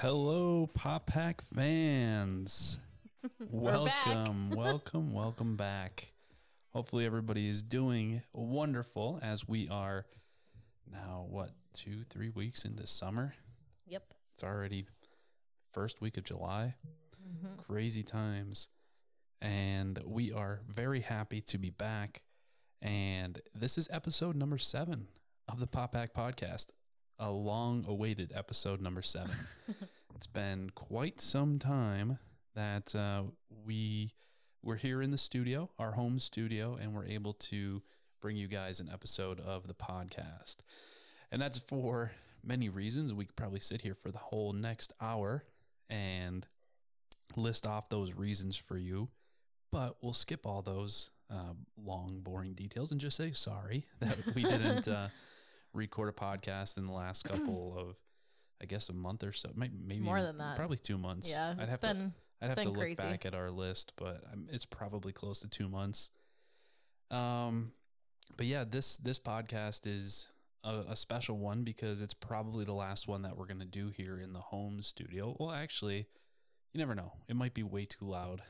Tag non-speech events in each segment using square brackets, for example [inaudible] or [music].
Hello, Paw Pack fans. [laughs] Welcome, [laughs] welcome, welcome back. Hopefully, everybody is doing wonderful as we are now, what, two, three weeks into summer? Yep. It's already first week of July. Mm-hmm. Crazy times. And we are very happy to be back. And this is episode number seven of the Paw Pack Podcast, a long awaited episode number seven. [laughs] it's been quite some time that uh, we were here in the studio, our home studio, and we're able to bring you guys an episode of the podcast. And that's for many reasons. We could probably sit here for the whole next hour and list off those reasons for you, but we'll skip all those uh, long, boring details and just say sorry [laughs] that we didn't uh, record a podcast in the last [clears throat] couple of, I guess, a month or so. Maybe, maybe More than that. Probably two months. Yeah, I'd have been to. I'd have to look crazy. back at our list, but it's probably close to two months. Um, but yeah, this this podcast is a, a special one because it's probably the last one that we're gonna do here in the home studio. Well, actually, you never know. It might be way too loud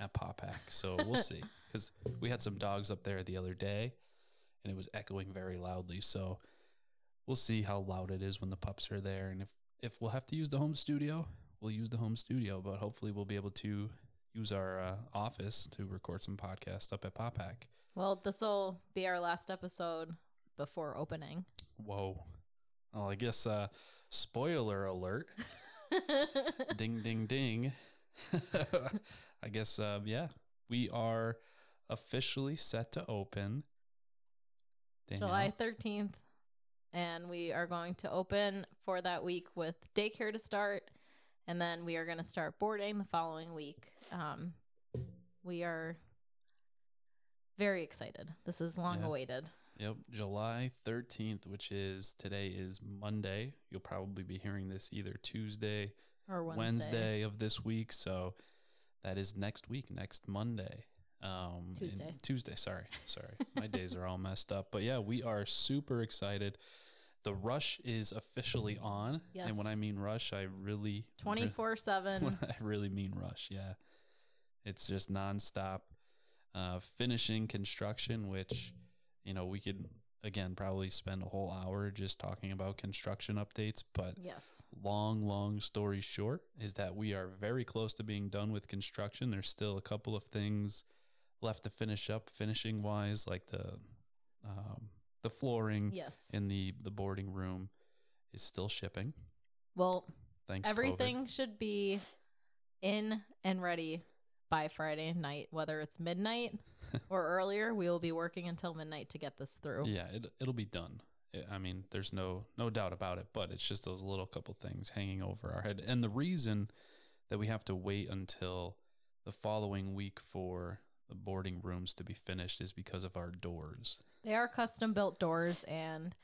at Paw Pack, so we'll see. [laughs] Because we had some dogs up there the other day, and it was echoing very loudly. So we'll see how loud it is when the pups are there, and if if we'll have to use the home studio, we'll use the home studio. But hopefully, we'll be able to use our uh, office to record some podcasts up at Paw Pack. well, this will be our last episode before opening. Whoa. Well, I guess uh spoiler alert. [laughs] ding ding ding. [laughs] I guess uh yeah, we are officially set to open Danielle. July 13th. And we are going to open for that week with daycare to start. And then we are going to start boarding the following week. Um, we are very excited. This is long Yeah. awaited. Yep, July 13th, which is today is Monday. You'll probably be hearing this either Tuesday, Or Wednesday. Wednesday, of this week, so that is next week, next Monday. Um Tuesday. Tuesday, sorry. Sorry. My days are all messed up. But yeah, we are super excited. The rush is officially on. Yes. And when I mean rush, I really 24 7. [laughs] I really mean rush, yeah. It's just nonstop uh, finishing construction, which, you know, we could, again, probably spend a whole hour just talking about construction updates. But Yes. long, long story short is that we are very close to being done with construction. There's still a couple of things left to finish up, finishing wise, like the um, the flooring Yes. in the the boarding room is still shipping. Well, Thanks, COVID. Everything should be in and ready by Friday night, whether it's midnight [laughs] or earlier. We will be working until midnight to get this through. Yeah, it it'll be done. I mean, there's no no doubt about it, but it's just those little couple things hanging over our head. And the reason that we have to wait until the following week for the boarding rooms to be finished is because of our doors. They are custom built doors, and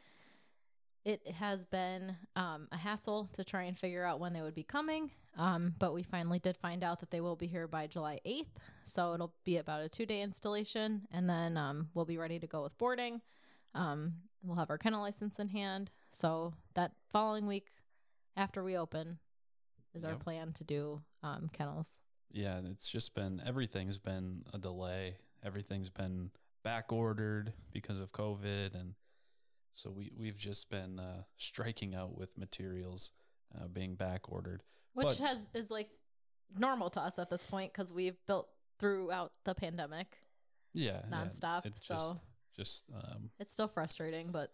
it has been um, a hassle to try and figure out when they would be coming. Um, but we finally did find out that they will be here by July 8th. So it'll be about a two day installation, and then um, we'll be ready to go with boarding. Um, we'll have our kennel license in hand. So that following week after we open is our plan to do um, kennels. Yeah, it's just been everything's been a delay. Everything's been back ordered because of COVID and so we we've just been uh, striking out with materials uh, being back ordered. which But- has is like normal to us at this point because we've built throughout the pandemic Yeah, yeah, nonstop. it's so just just um, it's still frustrating, but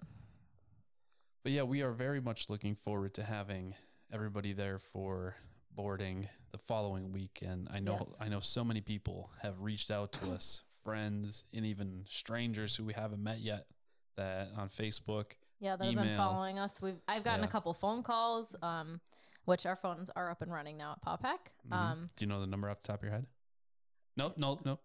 But yeah, we are very much looking forward to having everybody there for boarding the following week. And I know Yes. I know so many people have reached out to us, [clears throat] friends and even strangers who we haven't met yet, that on Facebook. yeah, they've been following us. We've I've gotten Yeah. a couple phone calls, um, which our phones are up and running now at Pack. Mhm. Um, Do you know the number off the top of your head? No, no, no.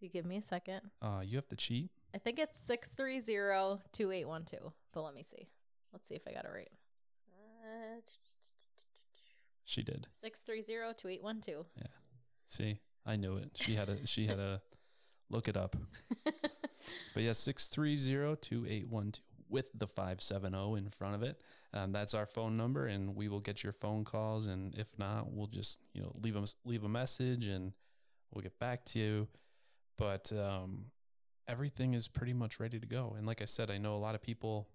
you give me a second. Uh, you have to cheat. I think it's 630-2812, but let me see. Let's see if I got it right. Uh, She did. 630-2812. Yeah. See, I knew it. She had a she had a [laughs] look it up. But yeah, 630-2812. with the 570 in front of it. Um, that's our phone number, and we will get your phone calls. And if not, we'll just you know leave them leave a message, and we'll get back to you. But um, everything is pretty much ready to go. And like I said, I know a lot of people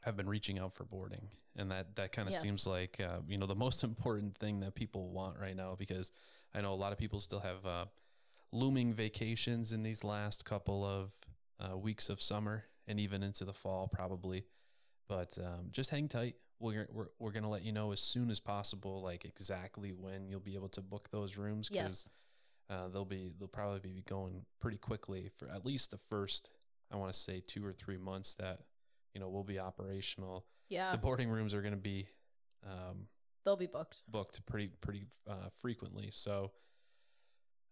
have been reaching out for boarding, and that that kind of Yes. seems like uh, you know the [laughs] most important thing that people want right now because I know a lot of people still have uh, looming vacations in these last couple of uh, weeks of summer and even into the fall probably. But um, just hang tight. We're, we're we're gonna let you know as soon as possible, like exactly when you'll be able to book those rooms Yes. uh, they'll be they'll probably be going pretty quickly for at least the first I want to say two or three months that you know we'll be operational. Yeah. The boarding rooms are going to be um, They'll be booked. booked pretty pretty uh, frequently. So,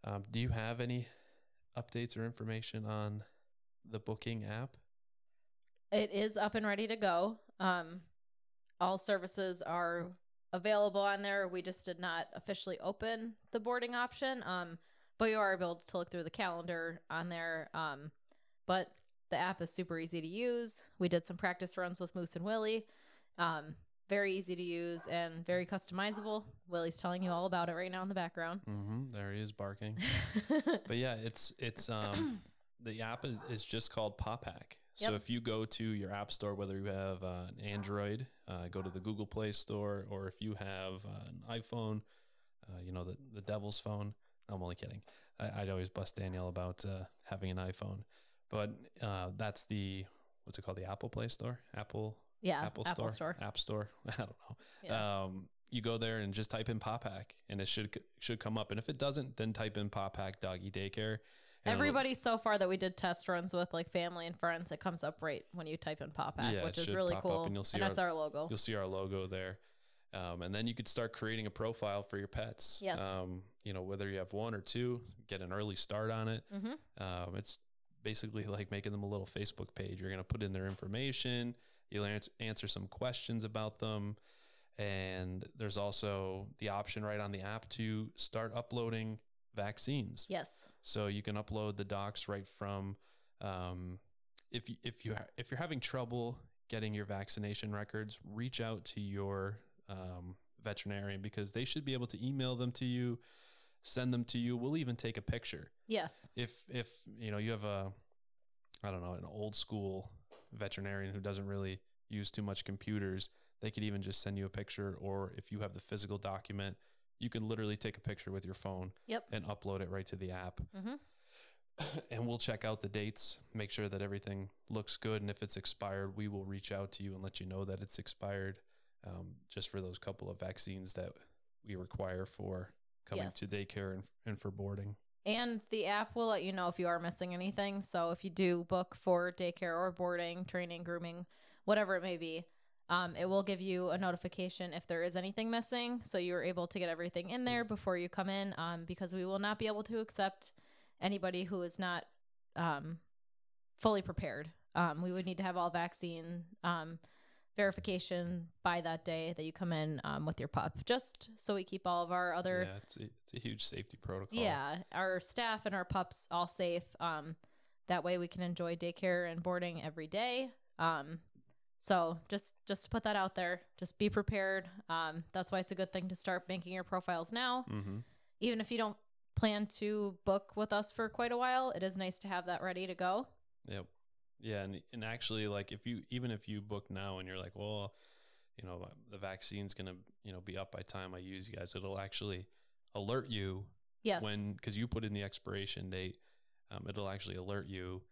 um, do you have any updates or information on the booking app? It is up and ready to go. Um, all services are available on there. We just did not officially open the boarding option. Um, but you are able to look through the calendar on there. Um, but the app is super easy to use. We did some practice runs with Moose and Willie. Um, very easy to use and very customizable. Willie's telling you all about it right now in the background. Mm-hmm, there he is barking. [laughs] but yeah, it's it's um [clears throat] the app is, is just called Paw Pack. So Yep. if you go to your app store, whether you have uh, an Android, uh, go to the Google Play Store, or if you have uh, an iPhone, uh, you know the the devil's phone. I'm only kidding. I, I'd always bust Danielle about uh, having an iPhone, but uh, that's the what's it called? The Apple Play Store, Apple yeah, Apple, Store, App Store. [laughs] I don't know. Yeah. Um, you go there and just type in Paw Pack, and it should should come up. And if it doesn't, then type in Paw Pack Doggy Daycare. Everybody so far that we did test runs with, like family and friends, it comes up right when you type in Paw Pack, Yeah, which is really cool. and you'll see that's our logo. You'll see our logo there. Um, and then you could start creating a profile for your pets. Yes. Um, you know, whether you have one or two, get an early start on it. hmm Um, it's basically like making them a little Facebook page. You're going to put in their information. You'll answer, some questions about them. And there's also the option right on the app to start uploading vaccines. Yes. So you can upload the docs right from um, if you, if you if you're having trouble getting your vaccination records, reach out to your um, veterinarian because they should be able to email them to you, send them to you. We'll even take a picture Yes. if if you know you have a I don't know an old school veterinarian who doesn't really use too much computers. They could even just send you a picture, or if you have the physical document, you can literally take a picture with your phone Yep. and upload it right to the app. hmm [clears throat] and we'll check out the dates, make sure that everything looks good. And if it's expired, we will reach out to you and let you know that it's expired um, just for those couple of vaccines that we require for coming Yes. to daycare and, and for boarding. And the app will let you know if you are missing anything. So if you do book for daycare or boarding, training, grooming, whatever it may be, um, it will give you a notification if there is anything missing. So you are able to get everything in there before you come in um, because we will not be able to accept anybody who is not um, fully prepared. Um, we would need to have all vaccine um, verification by that day that you come in um, with your pup, just so we keep all of our other yeah, it's a, it's a huge safety protocol. yeah, our staff and our pups all safe. Um, that way we can enjoy daycare and boarding every day. Um, so just just to put that out there, just be prepared. Um, that's why it's a good thing to start making your profiles now, Mm-hmm. even if you don't plan to book with us for quite a while. It is nice to have that ready to go. Yep. Yeah, and and actually, like if you even if you book now and you're like, well, you know, the vaccine's gonna you know be up by time I use you guys, it'll actually alert you Yes. when because you put in the expiration date. Um, it'll actually alert you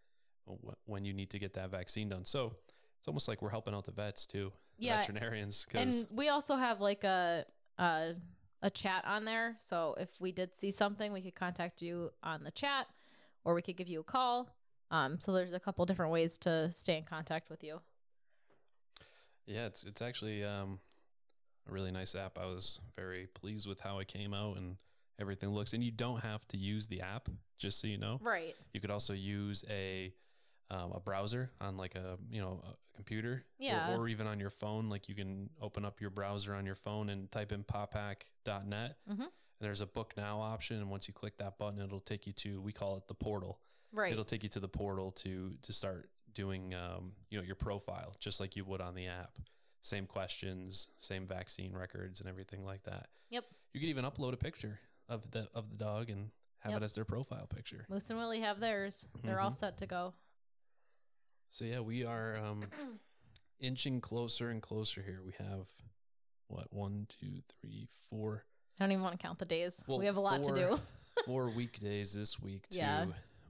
when you need to get that vaccine done. So it's almost like we're helping out the vets too, Yeah, veterinarians. and Because we also have like a a a chat on there. So if we did see something, we could contact you on the chat, or we could give you a call. Um, so there's a couple different ways to stay in contact with you. yeah, it's it's actually um, a really nice app. I was very pleased with how it came out and everything looks. And you don't have to use the app, just so you know. Right. You could also use a um, a browser on like a you know a computer, or- Yeah. or, even on your phone. Like you can open up your browser on your phone and type in pawpack.net. Mhm. And there's a book now option, and once you click that button, it'll take you to we call it the portal. Right. It'll take you to the portal to to start doing um, you know your profile just like you would on the app. Same questions, same vaccine records, and everything like that. Yep. You could even upload a picture of the of the dog and have Yep. it as their profile picture. Moose and Willie have theirs. They're all Mhm. set to go. So yeah, we are um, [clears throat] inching closer and closer here. We have what one, two, three, four, I don't even want to count the days. Well, we have a lot to do. four [laughs] weekdays this week to Yeah.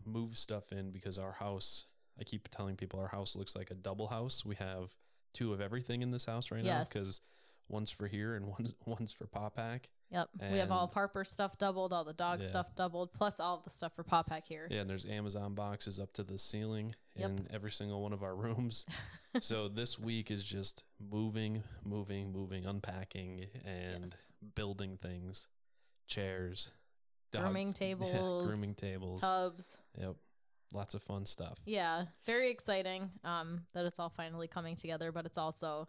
Move stuff in because our house. I keep telling people our house looks like a double house. We have two of everything in this house right now because one's for here and [laughs] one's one's for Pack. Yep. we have all And- of Harper's stuff doubled, all the dog Yeah. stuff doubled, plus all the stuff for Pack here. Yeah, and there's Amazon boxes up to the ceiling Yep. in every single one of our rooms. [laughs] so this week is just moving, moving, moving, unpacking, and Yes. building things, chairs, dog- [laughs] Grooming tables, grooming tables. Tubs. Yep, lots of fun stuff. Yeah. Very exciting um, that it's all finally coming together, but it's also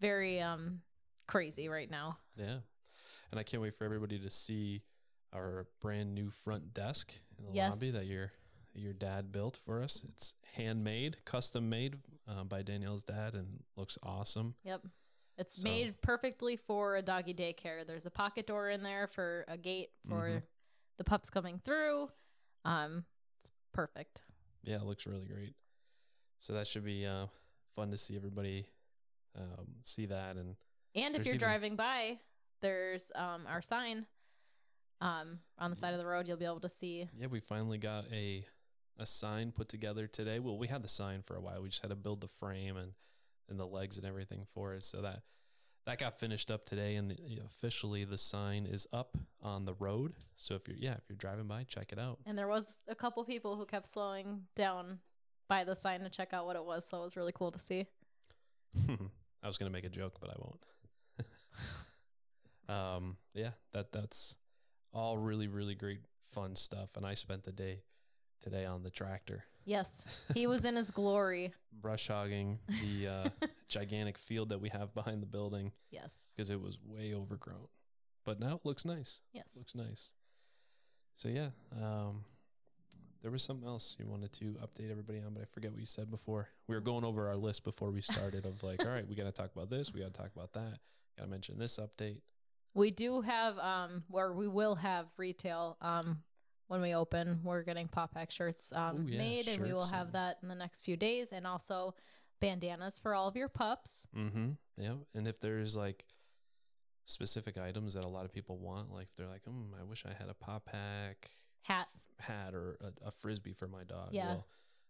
very um, crazy right now. Yeah, and I can't wait for everybody to see our brand new front desk in the lobby that your your dad built for us. It's handmade, custom made uh, by Danielle's dad, and looks awesome. Yep. It's So- made perfectly for a doggy daycare. There's a pocket door in there for a gate for Mhm. the pups coming through. Um, it's perfect. Yeah, it looks really great. So that should be uh, fun to see everybody um, see that. And And if you're even- driving by, there's um our sign um on the side of the road. You'll be able to see. yeah, we finally got a a sign put together today. Well, we had the sign for a while. We just had to build the frame and and the legs and everything for it. So that that got finished up today, and the, officially the sign is up on the road. So if you're yeah, if you're driving by, check it out. And there was a couple people who kept slowing down by the sign to check out what it was. So it was really cool to see. [laughs] I was gonna make a joke, but I won't. [laughs] um, yeah, that that's all really really great fun stuff, and I spent the day today on the tractor, Yes, he was in his glory. [laughs] brush hogging the uh, [laughs] gigantic field that we have behind the building Yes. because it was way overgrown, but now it looks nice. Yes. Looks nice. So yeah, um, there was something else you wanted to update everybody on, but I forget what you said before. We were going over our list before we started of like, [laughs] all right, we got to talk about this, we got to talk about that, got to mention this update. We do have um where we will have retail um when we open. We're getting Paw Pack shirts um Ooh, yeah, made and we will have and- that in the next few days and also bandanas for all of your pups. Mm-hmm. Yeah, and if there's like specific items that a lot of people want, like they're like, mm, I wish I had a Paw Pack Hat. hat or a, a frisbee for my dog. Yeah. Well,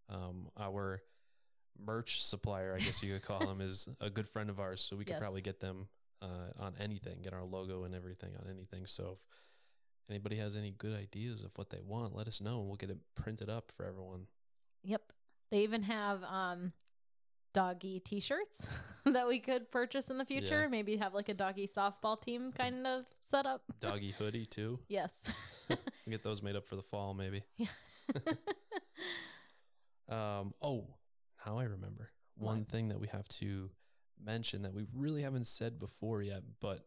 um, our merch supplier, I guess you could call him, [laughs] is a good friend of ours, so we could probably get them uh, on anything, get our logo and everything on anything. So if anybody has any good ideas of what they want, let us know, and we'll get it printed up for everyone. Yep. They even have um doggy t-shirts [laughs] that we could purchase in the future. Yeah. Maybe have like a doggy softball team kind of setup. Doggy [laughs] hoodie too. yes. [laughs] Get those made up for the fall, maybe. yeah. Um, oh, now I remember one What? thing that we have to mention that we really haven't said before yet, but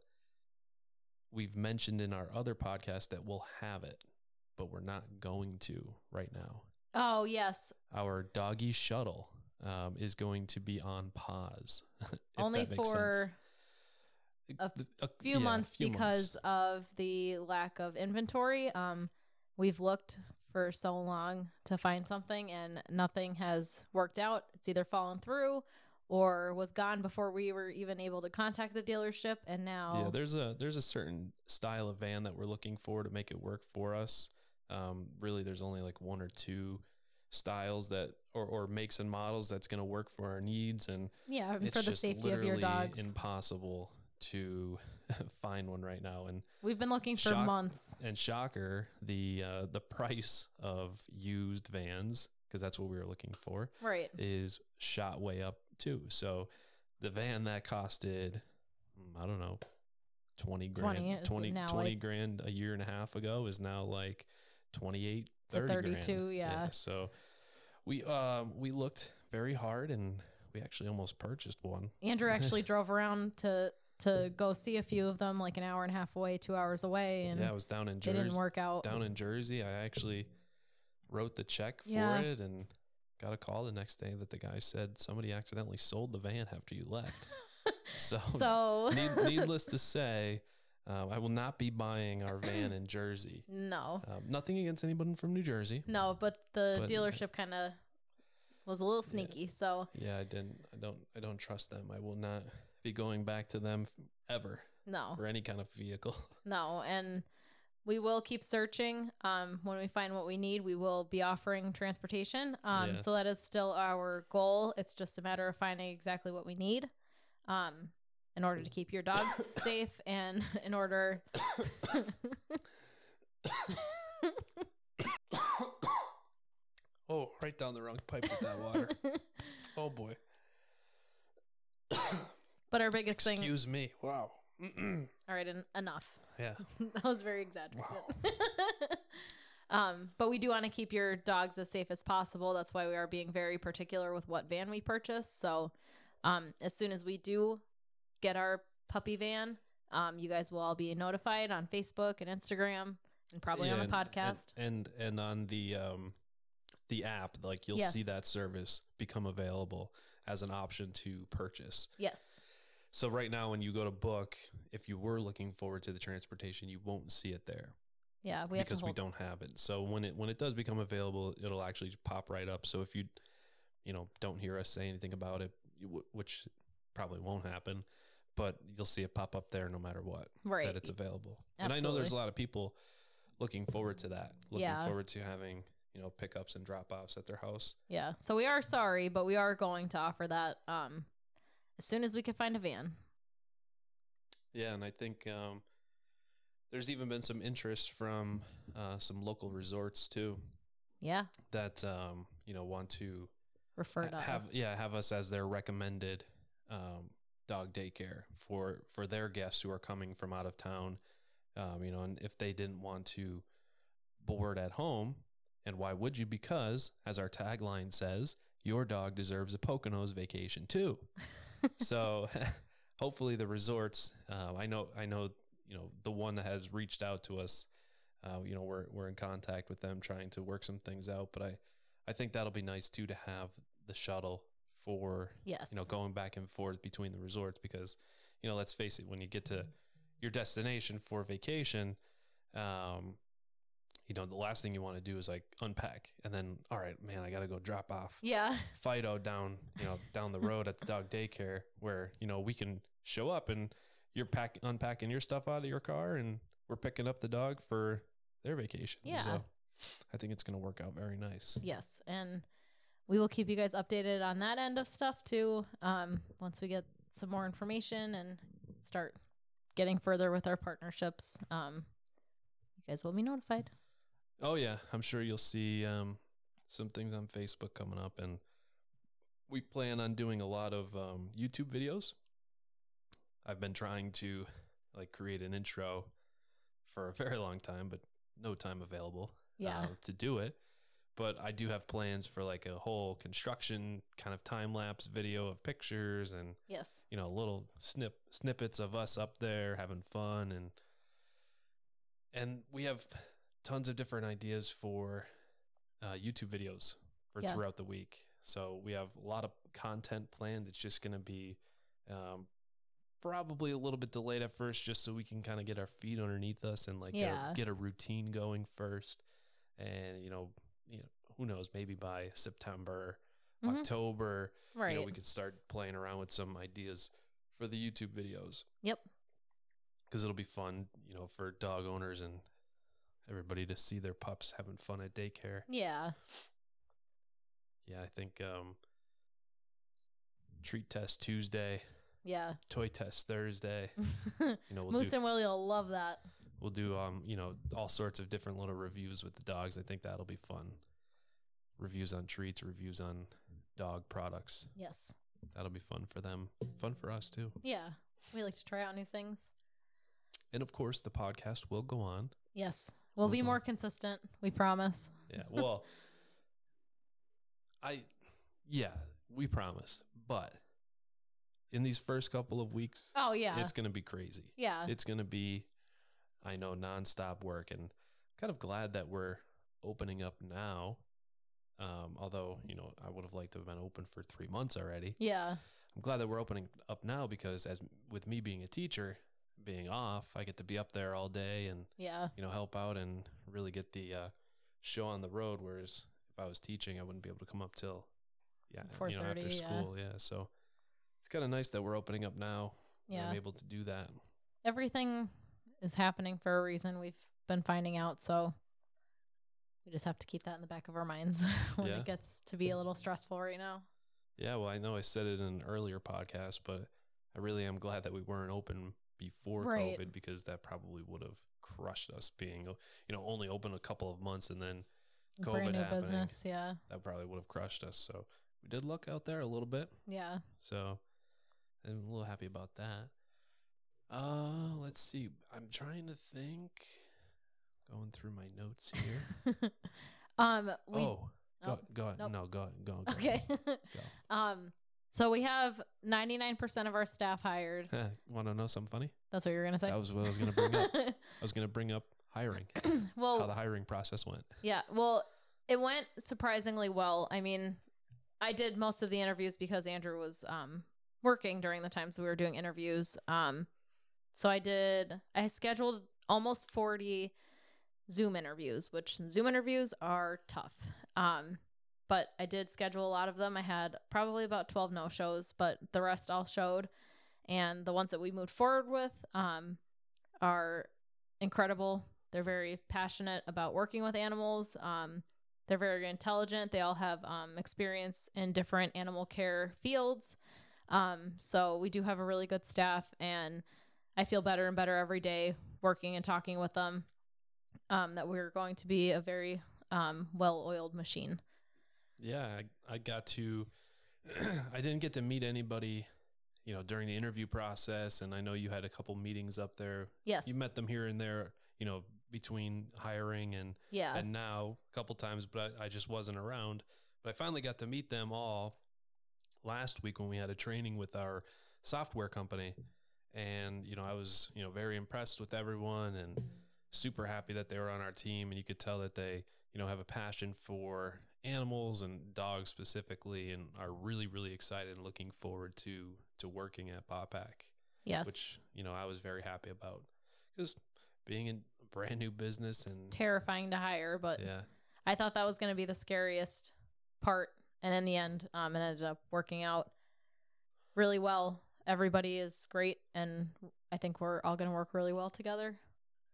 we've mentioned in our other podcast that we'll have it, but we're not going to right now. oh, yes. Our doggy shuttle um, is going to be on pause. [laughs] Only for a a few yeah, months few because months. of the lack of inventory. Um, we've looked for so long to find something and nothing has worked out. It's either fallen through or was gone before we were even able to contact the dealership. And now, Yeah, there's a there's a certain style of van that we're looking for to make it work for us. Um, really, there's only like one or two styles that or, or makes and models that's going to work for our needs, and yeah, for the safety of your literally dogs. impossible to [laughs] find one right now. And We've been looking for Shock- months. and shocker, the uh, the price of used vans because that's what we were looking for Right. is shot way up too. So the van that costed, mm, I don't know, 20 grand, 20 20, 20 like- grand a year and a half ago is now like 28, 30 32, grand. yeah. So we, um, we looked very hard and we actually almost purchased one. Andrew [laughs] actually drove around to to go see a few of them, like an hour and a half away, two hours away, and yeah, I was down in they didn't Jersey, work out. down in Jersey. I actually wrote the check for Yeah. it and got a call the next day that the guy said somebody accidentally sold the van after you left. [laughs] so, So need, needless to say, uh, I will not be buying our van in Jersey. no, Um, nothing against anybody from New Jersey. no, but the But- dealership kind of was a little sneaky. So Yeah, I didn't. I don't. I don't trust them. I will not be going back to them ever no, for any kind of vehicle. [laughs] no, and we will keep searching. Um, when we find what we need, we will be offering transportation. Um, Yeah. so that is still our goal. It's just a matter of finding exactly what we need. Um, in order to keep your dogs [coughs] safe and in order [coughs] [coughs] oh, right down the wrong pipe with that water. [laughs] oh boy. but our biggest thing Excuse me. Wow. All right en- enough. Yeah. [laughs] that was very exaggerated. [laughs] Um but we do want to keep your dogs as safe as possible. That's why we are being very particular with what van we purchase. So um as soon as we do get our puppy van um you guys will all be notified on facebook and instagram and probably on Yeah, the and- podcast. and, and and on the um the app, like you'll see Yes. that service become available as an option to purchase. yes So right now, when you go to book, if you were looking forward to the transportation, you won't see it there yeah we because we don't have it. So when it when it does become available, it'll actually pop right up. So if you you know don't hear us say anything about it, which probably won't happen, but you'll see it pop up there no matter what right that it's available. And I know there's a lot of people looking forward to that, looking Yeah. forward to having you know pickups and drop offs at their house. yeah so we are sorry but we are going to offer that um as soon as we can find a van Yeah, and I think um, there's even been some interest from uh, some local resorts too yeah that um, you know want to refer to have us yeah have us as their recommended um, dog daycare for for their guests who are coming from out of town. Um, you know, and if they didn't want to board at home, and why would you? Because as our tagline says, your dog deserves a Poconos vacation too. [laughs] so [laughs] hopefully the resorts. Uh, I know I know you know the one that has reached out to us. Uh, you know we're we're in contact with them trying to work some things out, but I I think that'll be nice too to have the shuttle for yes you know going back and forth between the resorts because you know let's face it when you get to your destination for vacation um you know the last thing you want to do is like unpack and then all right man I got to go drop off yeah [laughs] Fido down you know down the road at the dog daycare where you know we can show up and you're pack unpacking your stuff out of your car and we're picking up the dog for their vacation Yeah. so I think it's going to work out very nice Yes, and we will keep you guys updated on that end of stuff too. Um, once we get some more information and start getting further with our partnerships, um, you guys will be notified. Oh yeah, I'm sure you'll see um, some things on Facebook coming up, and we plan on doing a lot of um, YouTube videos. I've been trying to like create an intro for a [laughs] very long time, but no time available Yeah, uh, to do it. But I do have plans for like a whole construction kind of time lapse video of pictures and yes, you know little snip snippets of us up there having fun and and we have tons of different ideas for uh, YouTube videos for Yeah. throughout the week. So we have a lot of content planned. It's just going to be um, probably a little bit delayed at first, just so we can kind of get our feet underneath us and like get, a, get a routine going first. And you know, you know, who knows? Maybe by September, Mhm. October, right. you know, we could start playing around with some ideas for the YouTube videos yep. because it'll be fun, you know, for dog owners and everybody to see their pups having fun at daycare. Yeah. Yeah, I think um, treat test Tuesday, Yeah. toy test Thursday. [laughs] You know, we'll Moose do and Willie will love that. we'll do um, you know, all sorts of different little reviews with the dogs. I think that'll be fun. Reviews on treats, reviews on dog products. Yes. That'll be fun for them. Fun for us too. Yeah. We like to try out new things. And of course, the podcast will go on. Yes. We'll be Mhm. more consistent. We promise. Yeah. Well, [laughs] I, yeah, we promise. But in these first couple of weeks, Oh yeah. it's going to be crazy. yeah. It's going to be, I know, nonstop work. And kind of glad that we're opening up now Um, although you know I would have liked to have been open for three months already. Yeah. I'm glad that we're opening up now because as with me being a teacher, being off, I get to be up there all day and Yeah. you know help out and really get the uh, show on the road. Whereas if I was teaching, I wouldn't be able to come up till yeah you know after 4:30, yeah. school. Yeah, so it's kind of nice that we're opening up now. and Yeah. I'm able to do that. Everything is happening for a reason. We've been finding out, so we just have to keep that in the back of our minds [laughs] when Yeah. it gets to be a little stressful right now. Yeah, well, I know I said it in an earlier podcast, but I really am glad that we weren't open before Right. COVID because that probably would have crushed us being, you know, only open a couple of months and then COVID happening. business. Yeah. that probably would have crushed us. So we did luck out there a little bit. Yeah. So I'm a little happy about that. Uh, let's see. I'm trying to think. Going through my notes here. [laughs] um we oh, go, oh, go, nope. no, go, go, go. Ahead. Okay. [laughs] um so we have 99% of our staff hired. Want to know something funny? That's what you were going to say. That was what I was going to bring up. [laughs] I was going to bring up hiring, [clears throat] well, how the hiring process went. Yeah, well, it went surprisingly well. I mean, I did most of the interviews because Andrew was um working during the times we were doing interviews. Um so I did I scheduled almost 40 Zoom interviews, which Zoom interviews are tough. Um but I did schedule a lot of them. I had probably about 12 no-shows, but the rest all showed. And the ones that we moved forward with um are incredible. They're very passionate about working with animals. Um, they're very intelligent. They all have um, experience in different animal care fields. Um, so we do have a really good staff, and I feel better and better every day working and talking with them. Um, that we're going to be a very um, well-oiled machine. Yeah, I, I got to. [clears throat] I didn't get to meet anybody, you know, during the interview process, and I know you had a couple meetings up there. Yes. You met them here and there, you know, between hiring and yeah. and now a couple times, but I, I just wasn't around. But I finally got to meet them all last week when we had a training with our software company, and you know, I was you know very impressed with everyone and super happy that they were on our team, and you could tell that they you know have a passion for animals and dogs specifically, and are really really excited and looking forward to to working at Paw Pack. yes. which you know I was very happy about because being in a brand new business It's and terrifying to hire, but yeah, I thought that was going to be the scariest part, and in the end, um, it ended up working out really well. Everybody is great, and I think we're all going to work really well together.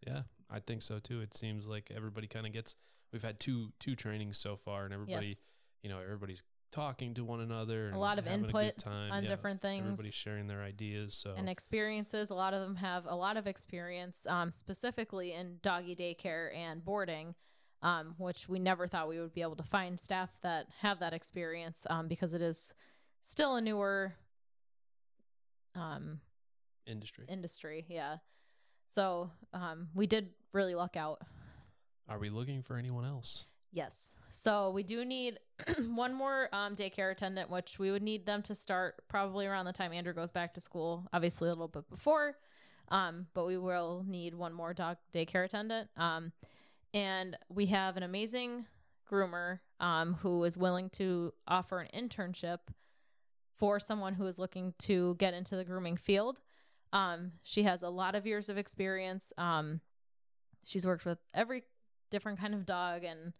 yeah, I think so too. It seems like everybody kind of gets. We've had two two trainings so far, and everybody, Yes. you know, everybody's talking to one another. And a lot of having a good input on yeah, different things Everybody's sharing their ideas. So and experiences. A lot of them have a lot of experience, um, specifically in doggy daycare and boarding, um, which we never thought we would be able to find staff that have that experience um, because it is still a newer um, industry. industry. Yeah. So um, we did really luck out. Are we looking for anyone else? Yes. So we do need [clears throat] one more um, daycare attendant, which we would need them to start probably around the time Andrew goes back to school, obviously a little bit before. Um, but we will need one more dog daycare attendant. Um, and we have an amazing groomer um, who is willing to offer an internship for someone who is looking to get into the grooming field. Um, she has a lot of years of experience. Um, she's worked with every different kind of dog and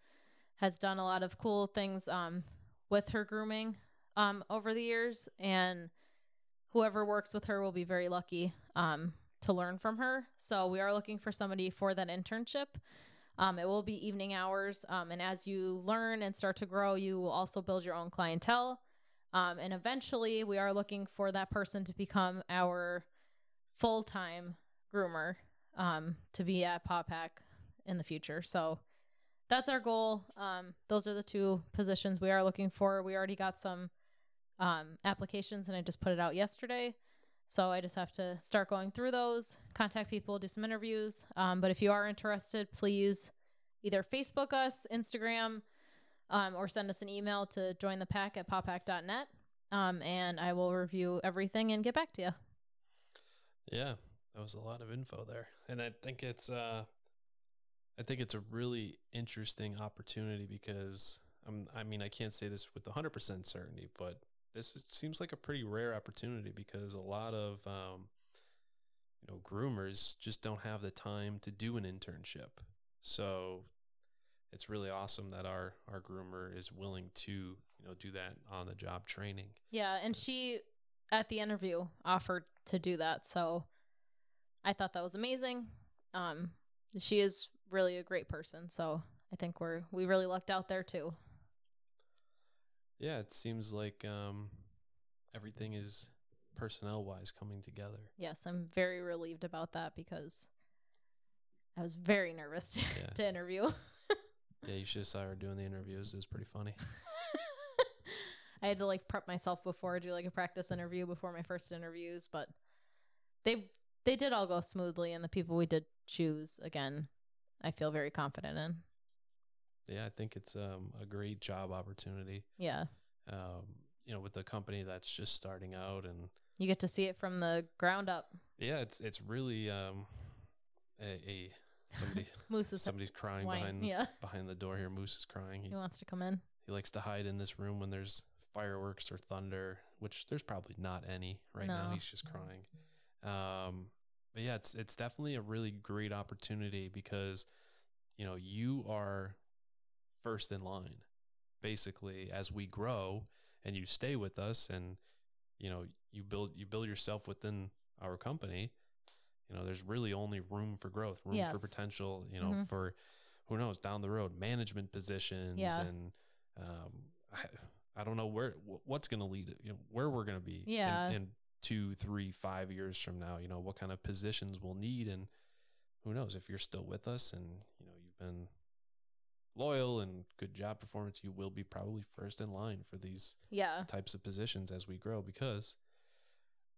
has done a lot of cool things um, with her grooming um, over the years. And whoever works with her will be very lucky um, to learn from her. So we are looking for somebody for that internship. Um, it will be evening hours. Um, and as you learn and start to grow, you will also build your own clientele. Um, and eventually, we are looking for that person to become our full time groomer um, to be at Paw Pack in the future. So that's our goal. Um, those are the two positions we are looking for. We already got some um, applications and I just put it out yesterday. So I just have to start going through those, contact people, do some interviews. Um, but if you are interested, please either Facebook us, Instagram, um, or send us an email to join the pack at pawpack.net. Um, and I will review everything and get back to you. Yeah, that was a lot of info there, and I think it's uh, I think it's a really interesting opportunity because I'm, I mean, I can't say this with 100% certainty, but this is, seems like a pretty rare opportunity because a lot of, um, you know, groomers just don't have the time to do an internship. So it's really awesome that our, our groomer is willing to, you know, do that on the job training. Yeah, and she at the interview offered to do that. So I thought that was amazing. Um she is really a great person. So I think we're we really lucked out there too. Yeah, it seems like um, everything is personnel wise coming together. Yes, I'm very relieved about that because I was very nervous [laughs] Yeah. to interview. [laughs] Yeah, you should have saw her doing the interviews. It was pretty funny. [laughs] I had to like prep myself before do like a practice interview before my first interviews, but they they did all go smoothly and the people we did choose again, I feel very confident in. Yeah, I think it's um, a great job opportunity. Yeah. Um, you know, with a company that's just starting out, and You get to see it from the ground up. yeah, it's it's really um, a, a somebody [laughs] Moose is somebody's crying whine. behind Yeah. behind the door here. Moose is crying. He He wants to come in. he likes to hide in this room when there's fireworks or thunder, which there's probably not any right now. He's just crying. Um, but yeah, it's it's definitely a really great opportunity because you know you are first in line, basically as we grow and you stay with us and you know you build you build yourself within our company. You know, there's really only room for growth, room Yes. for potential. You know, Mhm. for who knows down the road, management positions Yeah. and um, I, I don't know where what's going to lead you know, where we're going to be in- Yeah. in, two, three, five years from now. You know, what kind of positions we'll need, and who knows if you're still with us and you know you've been loyal and good job performance, you will be probably first in line for these Yeah. types of positions as we grow because.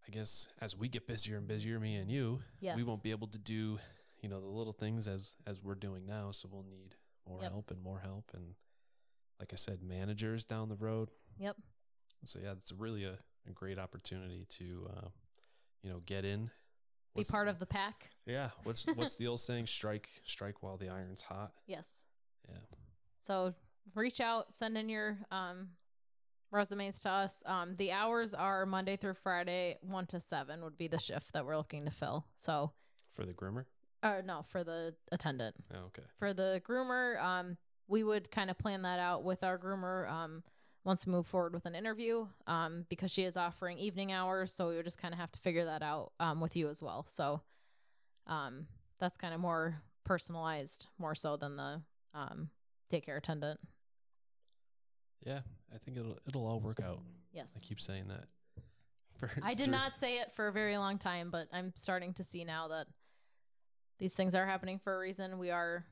I guess as we get busier and busier, me and you, Yes. we won't be able to do, you know, the little things as as we're doing now. So we'll need more Yep. help and more help, and like I said, managers down the road. Yep. So yeah, it's really a, a great opportunity to, uh, you know, get in, Be part of the pack. Yeah, what's what's the old [laughs] saying? Strike, strike while the iron's hot. Yes. Yeah, So reach out, send in your um, resumes to us. Um, the hours are Monday through Friday, one to seven would be the shift that we're looking to fill. So, for the groomer. uh, no, for the attendant. Oh, okay. For the groomer, um, we would kind of plan that out with our groomer um, once to move forward with an interview um, because she is offering evening hours. So we would just kind of have to figure that out um, with you as well. So um, that's kind of more personalized, more so than the um, daycare attendant. Yeah, I think it'll it'll all work out. Yes. I keep saying that. [laughs] I did not say it for a very long time, but I'm starting to see now that these things are happening for a reason. We are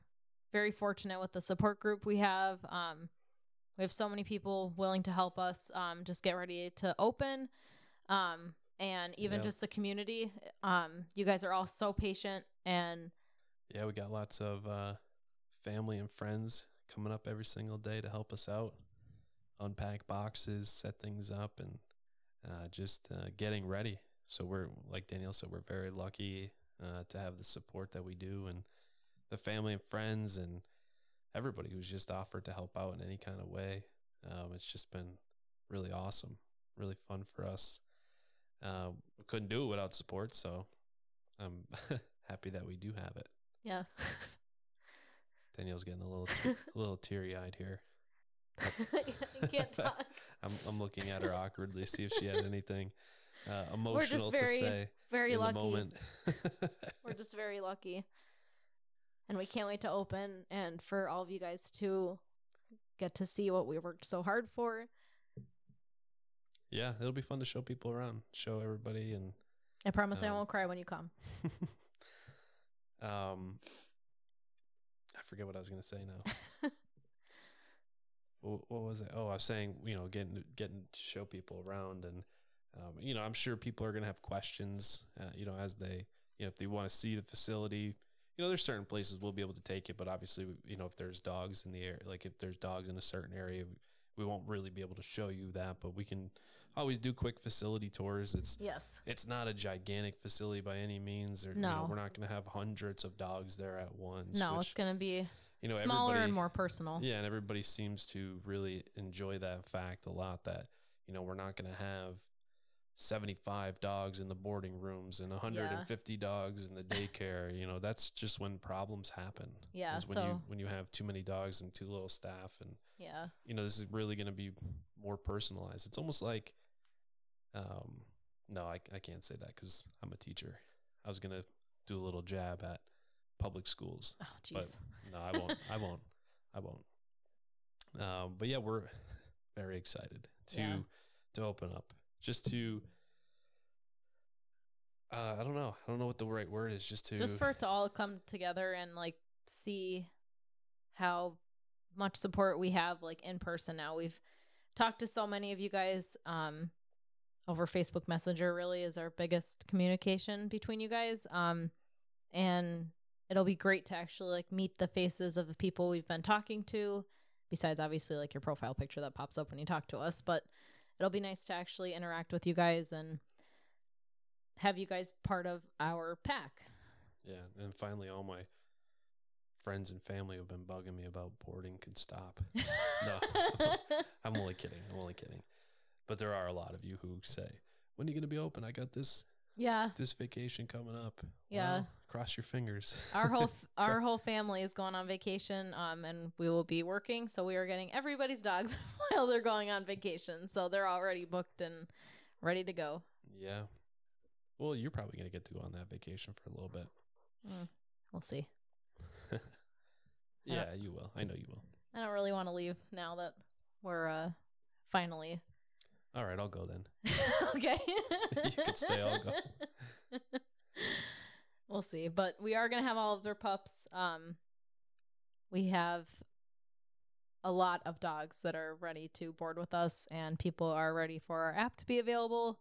very fortunate with the support group we have. Um, we have so many people willing to help us um, just get ready to open. Um, and even just the community. Um, you guys are all so patient and Yeah, we got lots of uh, family and friends coming up every single day to help us out, unpack boxes, set things up, and uh, just uh, getting ready. So we're like Danielle said, we're very lucky uh, to have the support that we do, and the family and friends, and everybody who's just offered to help out in any kind of way. Um, it's just been really awesome, really fun for us. Uh, couldn't do it without support, so I'm [laughs] happy that we do have it. yeah. Danielle's getting a little te- [laughs] a little teary eyed here. [laughs] you can't talk. I'm I'm looking at her awkwardly see if she had anything uh, emotional very to say Very lucky. We're just very lucky. And we can't wait to open and for all of you guys to get to see what we worked so hard for. yeah, it'll be fun to show people around, show everybody, and I promise I Um, won't cry when you come. [laughs] um, I forget what I was gonna say now. [laughs] what, what was it? Oh, I was saying, you know, getting getting to show people around, and um, you know, I'm sure people are gonna have questions, uh, you know, as they, you know, if they want to see the facility. You know, there's certain places we'll be able to take it, but obviously, you know, if there's dogs in the area, like if there's dogs in a certain area, we won't really be able to show you that. But we can always do quick facility tours. It's Yes. it's not a gigantic facility by any means. Or, you know, No. we're not going to have hundreds of dogs there at once. No, which, it's going to be you know, Smaller and more personal. Yeah, and everybody seems to really enjoy that fact a lot. That you know, we're not going to have 75 dogs in the boarding rooms and 150 dogs in the daycare. you know, that's just when problems happen. Yeah, when so- you when you have too many dogs and too little staff, and Yeah. you know, this is really going to be more personalized. It's almost like, um, no, I I can't say that because I'm a teacher. I was gonna do a little jab at public schools. Oh, But jeez. no, I won't. I won't. I won't. Um, but yeah, we're [laughs] very excited to Yeah. to open up. Just to, uh, I don't know. I don't know what the right word is. Just to Just for it to all come together and like see how much support we have like in person now. We've talked to so many of you guys um over Facebook Messenger really is our biggest communication between you guys. Um and it'll be great to actually like meet the faces of the people we've been talking to besides obviously like your profile picture that pops up when you talk to us, but it'll be nice to actually interact with you guys and have you guys part of our pack. yeah. And finally, all my friends and family have been bugging me about boarding can stop. [laughs] No. [laughs] I'm only kidding. I'm only kidding. But there are a lot of you who say, "When are you going to be open? I got this yeah. this vacation coming up." Yeah. Well, cross your fingers. [laughs] Our whole [laughs] our whole family is going on vacation um and we will be working so we are getting everybody's dogs [laughs] while they're going on vacation. So they're already booked and ready to go. yeah. Well, you're probably going to get to go on that vacation for a little bit. We'll see. yeah, you will. I know you will. I don't really want to leave now that we're uh finally All right, I'll go then. okay. You can stay, I'll go. We'll see. But we are gonna have all of their pups. Um we have a lot of dogs that are ready to board with us and people are ready for our app to be available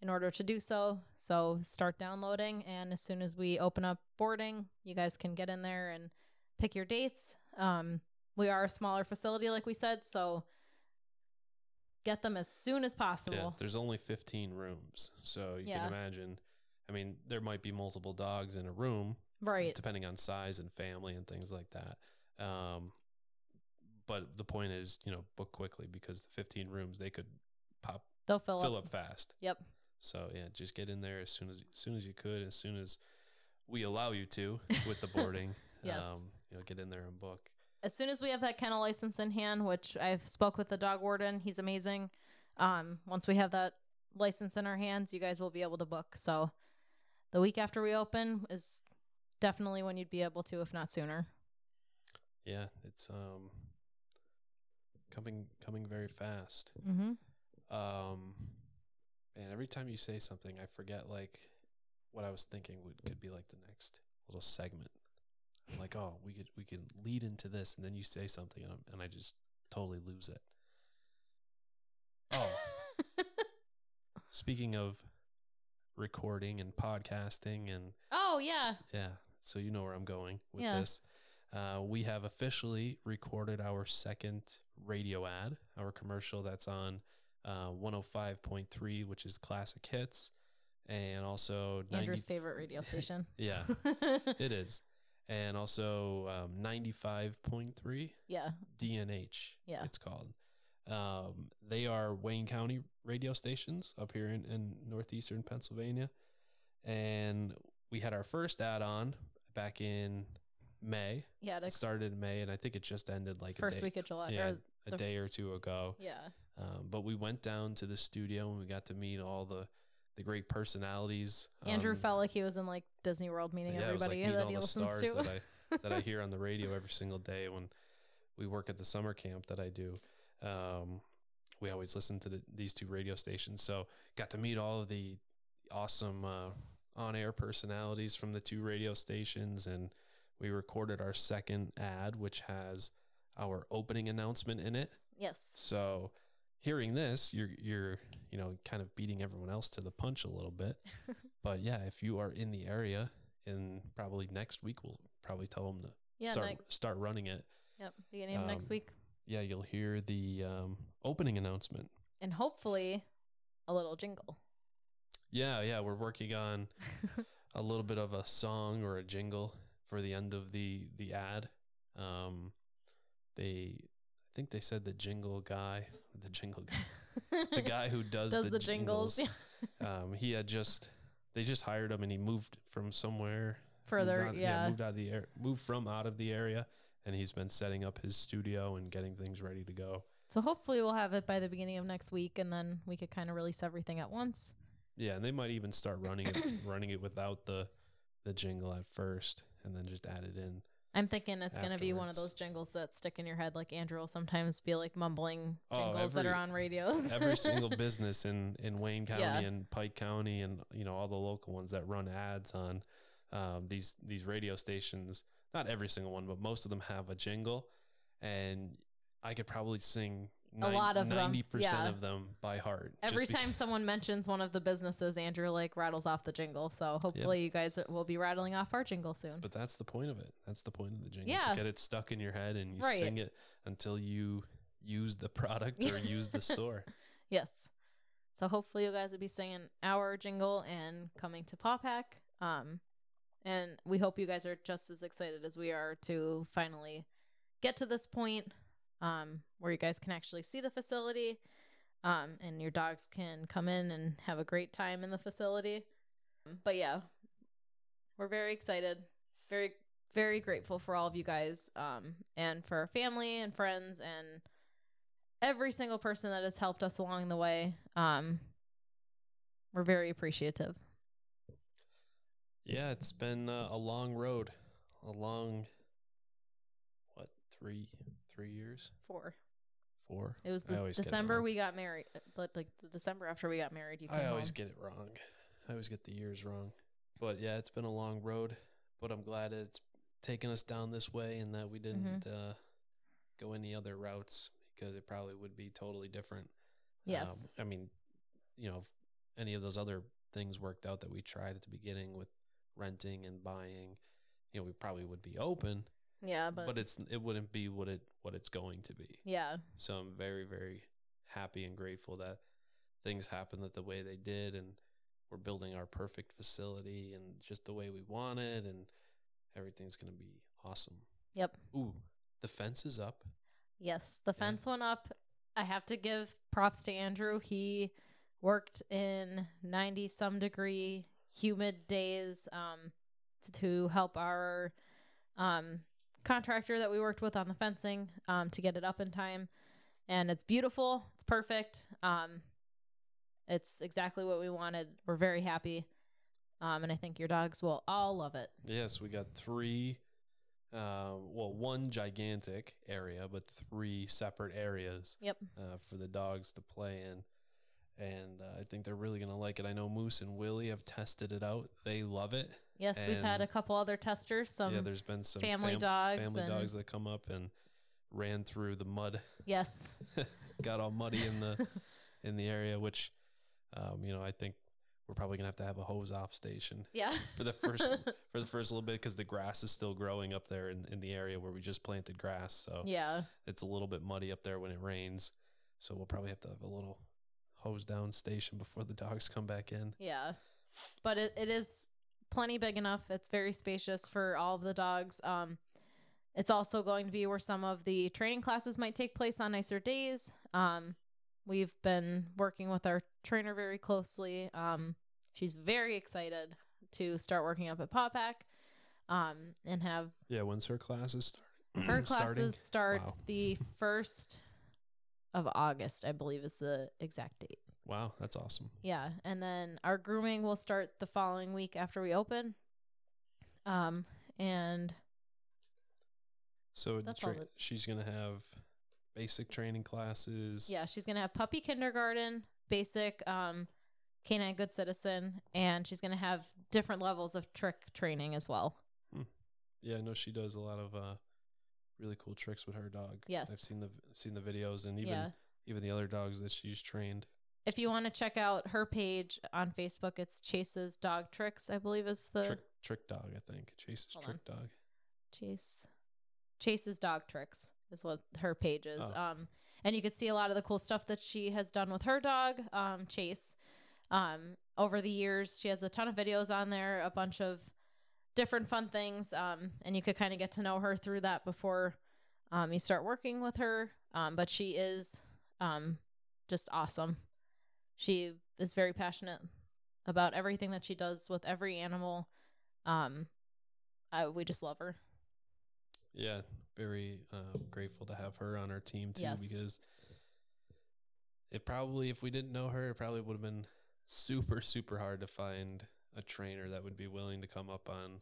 in order to do so. So start downloading and as soon as we open up boarding, you guys can get in there and pick your dates. Um we are a smaller facility like we said, so get them as soon as possible. Yeah, there's only 15 rooms. So you Yeah. can imagine, I mean, there might be multiple dogs in a room, Right. depending on size and family and things like that. Um, but the point is, you know, book quickly because the 15 rooms they could pop They'll fill, fill up. up fast. Yep. So yeah, just get in there as soon as as soon as you could, as soon as we allow you to with the [laughs] boarding. Yes. Um, you know, get in there and book. As soon as we have that kennel license in hand, which I've spoke with the dog warden, he's amazing. Um, once we have that license in our hands, you guys will be able to book. So the week after we open is definitely when you'd be able to, if not sooner. Yeah, it's um coming coming very fast. Mm-hmm. Um, and every time you say something, I forget like what I was thinking would could be like the next little segment. I'm like, oh, we could we could lead into this, and then you say something, and, I'm, and I just totally lose it. Oh, [laughs] speaking of recording and podcasting, and oh yeah. yeah, so you know where I'm going with Yeah. this. Uh, we have officially recorded our second radio ad, our commercial that's on uh, 105.3, which is classic hits, and also Andrew's 90 favorite radio station. [laughs] Yeah, [laughs] it is. And also um, 95.3 yeah. DNH, Yeah. it's called. Um, they are Wayne County radio stations up here in, in northeastern Pennsylvania. And we had our first ad on back in May. Yeah. It The started in May, and I think it just ended like first a day, week of July. yeah, Or, a the- day or two ago. yeah. Um, but we went down to the studio and we got to meet all the, the great personalities. Andrew um, felt like he was in like Disney World meeting yeah, it like everybody meeting that all he the listens stars to. that I that I hear on the [laughs] radio every single day when we work at the summer camp that I do. Um, we always listen to the, these two radio stations, so got to meet all of the awesome uh, on-air personalities from the two radio stations, and we recorded our second ad, which has our opening announcement in it. yes. So hearing this, you're you're you know kind of beating everyone else to the punch a little bit. [laughs] but yeah, if you are in the area, and probably next week we'll probably tell them to Yeah. start like- start running it. yep. Beginning of next um, week. Yeah, you'll hear the um, opening announcement. And hopefully a little jingle. Yeah, yeah, we're working on [laughs] a little bit of a song or a jingle for the end of the the ad. Um, they, I think they said the jingle guy, the jingle guy, [laughs] the guy who does, does the, the jingles, [laughs] um, he had just they just hired him and he moved from somewhere further. out- Yeah. moved out of the air, moved from out of the area, and he's been setting up his studio and getting things ready to go. So hopefully we'll have it by the beginning of next week, and then we could kind of release everything at once. Yeah, and they might even start [coughs] running it, running it without the the jingle at first, and then just add it in. I'm thinking it's going to be one of those jingles that stick in your head, like Andrew will sometimes be like mumbling Oh, jingles that are on radios. Every single [laughs] business in in Wayne County Yeah. and Pike County, and you know all the local ones that run ads on um, these these radio stations. Not every single one, but most of them have a jingle, and I could probably sing A lot of ninety percent yeah. of them by heart. Every time someone mentions one of the businesses, Andrew like rattles off the jingle. So hopefully you guys will be rattling off our jingle soon. But that's the point of it. That's the point of the jingle. Yeah. To get it stuck in your head and you Right. sing it until you use the product or use the [laughs] store. Yes. So hopefully you guys will be singing our jingle and coming to Paw Pack. Um, and we hope you guys are just as excited as we are to finally get to this point um, where you guys can actually see the facility um, and your dogs can come in and have a great time in the facility. But yeah, we're very excited, very, very grateful for all of you guys um, and for our family and friends and every single person that has helped us along the way. Um, we're very appreciative. Yeah, it's been uh, a long road. A long what, three three years? Four. Four? it was I the always get it December wrong. we got married, but like the December after we got married, you came I always home. get it wrong. I always get the years wrong. But yeah, it's been a long road. But I'm glad it's taken us down this way and that we Mm-hmm. didn't uh, go any other routes because it probably would be totally different. yes, Um, I mean, you know, if any of those other things worked out that we tried at the beginning with renting and buying, you know, we probably would be open, yeah, but, but, it's it wouldn't be what it what it's going to be. yeah, So I'm very very happy and grateful that things happened that the way they did and we're building our perfect facility and just the way we want it and everything's going to be awesome. yep, Ooh, the fence is up. yes. The Yeah. fence went up. I have to give props to Andrew. He worked in ninety some degree humid days um, to help our um, contractor that we worked with on the fencing um, to get it up in time. And it's beautiful. It's perfect. Um, it's exactly what we wanted. We're very happy. Um, and I think your dogs will all love it. Yes, we got three. Uh, well, one gigantic area, but three separate areas Yep. uh, for the dogs to play in. And uh, I think they're really going to like it. I know Moose and Willie have tested it out. They love it. Yes, we've had a couple other testers. Some yeah, there's been some family fam- dogs family and- dogs that come up and ran through the mud, yes, [laughs] got all muddy in the [laughs] in the area. Which, um, you know, I think we're probably gonna have to have a hose off station yeah. for the first [laughs] for the first little bit because the grass is still growing up there in, in the area where we just planted grass. So yeah. it's a little bit muddy up there when it rains. So we'll probably have to have a little hose down station before the dogs come back in. Yeah. But it, it is plenty big enough. It's very spacious for all of the dogs. Um it's also going to be where some of the training classes might take place on nicer days. Um we've been working with our trainer very closely. Um she's very excited to start working up at Paw Pack. Um and have Yeah, when's her classes start? [clears throat] her classes start the first of August, I believe is the exact date. Wow, that's awesome. Yeah, and then our grooming will start the following week after we open. Um, and So tra- she's gonna have basic training classes. yeah, she's gonna have puppy kindergarten, basic, um, canine good citizen, and she's gonna have different levels of trick training as well. Yeah, I know she does a lot of uh, really cool tricks with her dog. Yes. I've seen the seen the videos and even yeah. even the other dogs that she's trained. If you want to check out her page on Facebook, it's Chase's Dog Tricks, I believe is the trick trick dog, I think. Chase's Hold trick dog. Chase Chase's dog tricks is what her page is. Oh. Um and you could see a lot of the cool stuff that she has done with her dog, um, Chase. Um over the years she has a ton of videos on there, a bunch of different fun things. Um, and you could kind of get to know her through that before um, you start working with her. Um, but she is um, just awesome. She is very passionate about everything that she does with every animal. Um, I, we just love her. Yeah, very uh, grateful to have her on our team too Yes. because it probably, if we didn't know her, it probably would have been super, super hard to find a trainer that would be willing to come up on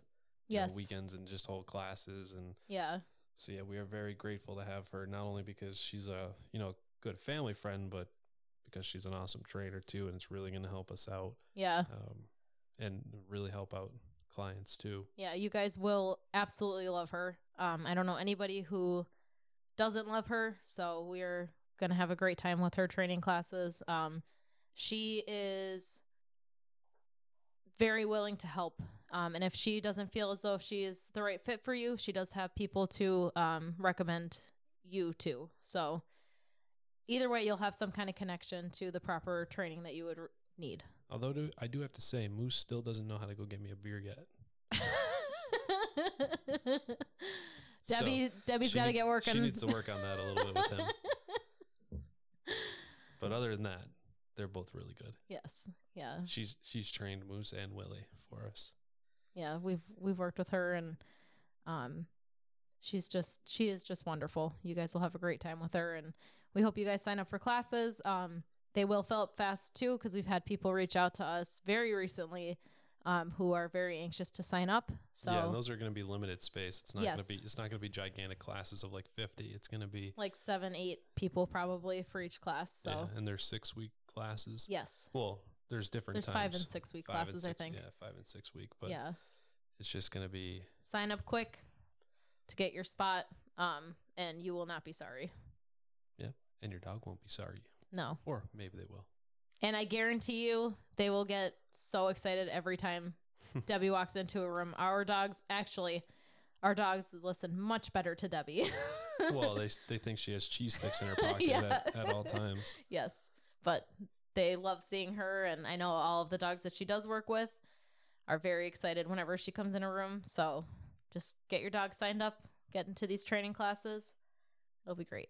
you know, weekends and just hold classes. And Yeah. so, yeah, we are very grateful to have her, not only because she's a, you know, good family friend, but because she's an awesome trainer too. And it's really going to help us out Yeah. um, and really help out clients too. Yeah, you guys will absolutely love her. Um, I don't know anybody who doesn't love her, so we're gonna have a great time with her training classes. Um, she is very willing to help. Um, and if she doesn't feel as though she is the right fit for you, she does have people to um, recommend you to. So either way, you'll have some kind of connection to the proper training that you would r- need. Although do, I do have to say, Moose still doesn't know how to go get me a beer yet. [laughs] So, Debbie's got to get working. She needs to work on that a little bit with him. [laughs] But other than that, they're both really good. yes, yeah, She's she's trained Moose and Willie for us. yeah. We've we've worked with her, and um, she's just she is just wonderful. You guys will have a great time with her, and we hope you guys sign up for classes. Um, they will fill up fast too because we've had people reach out to us very recently, um, who are very anxious to sign up. So yeah, and those are going to be limited space. It's not going to be it's not going to be gigantic classes of like 50. It's going to be like seven, eight people probably for each class. So yeah, and there's 6 week classes. yes, Well, there's different there's times. five and six week Five classes. I think. Yeah, 5 and 6 week, but yeah. it's just going to be sign up quick to get your spot um and you will not be sorry Yeah, and your dog won't be sorry. no Or maybe they will. and i guarantee you they will get so excited every time [laughs] debbie walks into a room our dogs actually our dogs listen much better to debbie [laughs] well, they they think she has cheese sticks in her pocket [laughs] Yeah. at, at all times. yes but they love seeing her and i know all of the dogs that she does work with are very excited whenever she comes in a room so just get your dog signed up get into these training classes it'll be great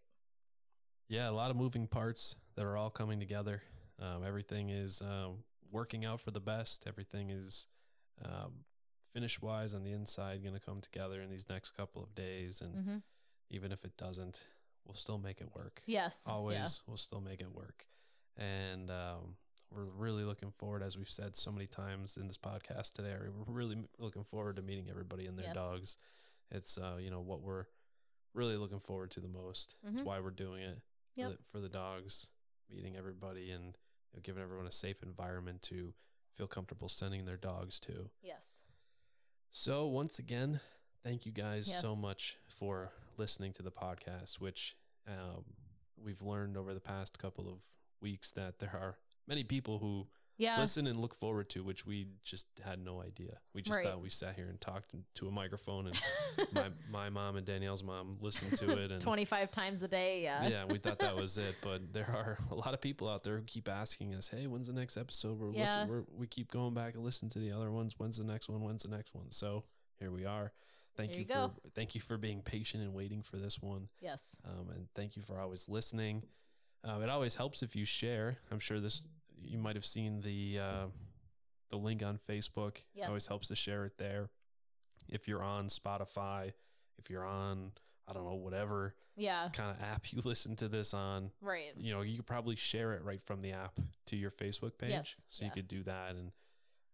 Yeah, a lot of moving parts that are all coming together. Um, everything is um, working out for the best. Everything is um, finish wise on the inside going to come together in these next couple of days. And mm-hmm. even if it doesn't, we'll still make it work. yes Always, yeah. we'll still make it work. And um, we're really looking forward, as we've said so many times in this podcast today, we're really looking forward to meeting everybody and their Yes. dogs. It's, uh, you know, what we're really looking forward to the most. It's Mhm. why we're doing it Yep. for, the, for the dogs, meeting everybody and you know, giving everyone a safe environment to feel comfortable sending their dogs to. yes So, once again, thank you guys so much for listening to the podcast, which um, we've learned over the past couple of weeks that there are many people who yeah listen and look forward to, which we just had no idea. We just Right. thought we sat here and talked to a microphone, and [laughs] my, my mom and Danielle's mom listened to it. And 25 times a day. Yeah. yeah, we thought that was it, but [laughs] there are a lot of people out there who keep asking us, "Hey, when's the next episode?" We're, Yeah. listen, we're we keep going back and listen to the other ones. When's the next one? When's the next one? So here we are. Thank There you, you for thank you for being patient and waiting for this one, Yes. um, and thank you for always listening. Um, it always helps if you share. I'm sure this you might have seen the uh, the link on Facebook. It always helps to share it there. If you're on Spotify, if you're on I don't know whatever Yeah. kind of app you [laughs] listen to this on, Right. you know, you could probably share it right from the app to your Facebook page. Yes, So you could do that and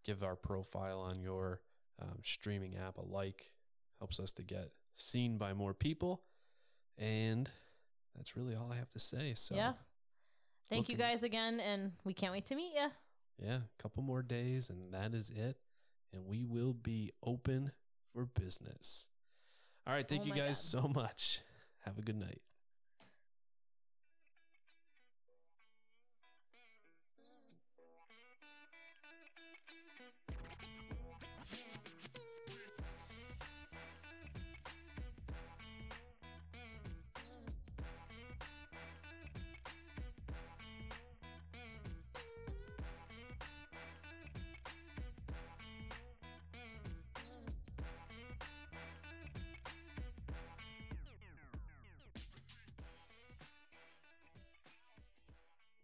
give our profile on your um, streaming app a like. Helps us to get seen by more people. And that's really all I have to say. So, yeah. Thank you guys again, and we can't wait to meet you. yeah, a couple more days, and that is it. And we will be open for business. All right. Thank Oh you guys God. so much. Have a good night.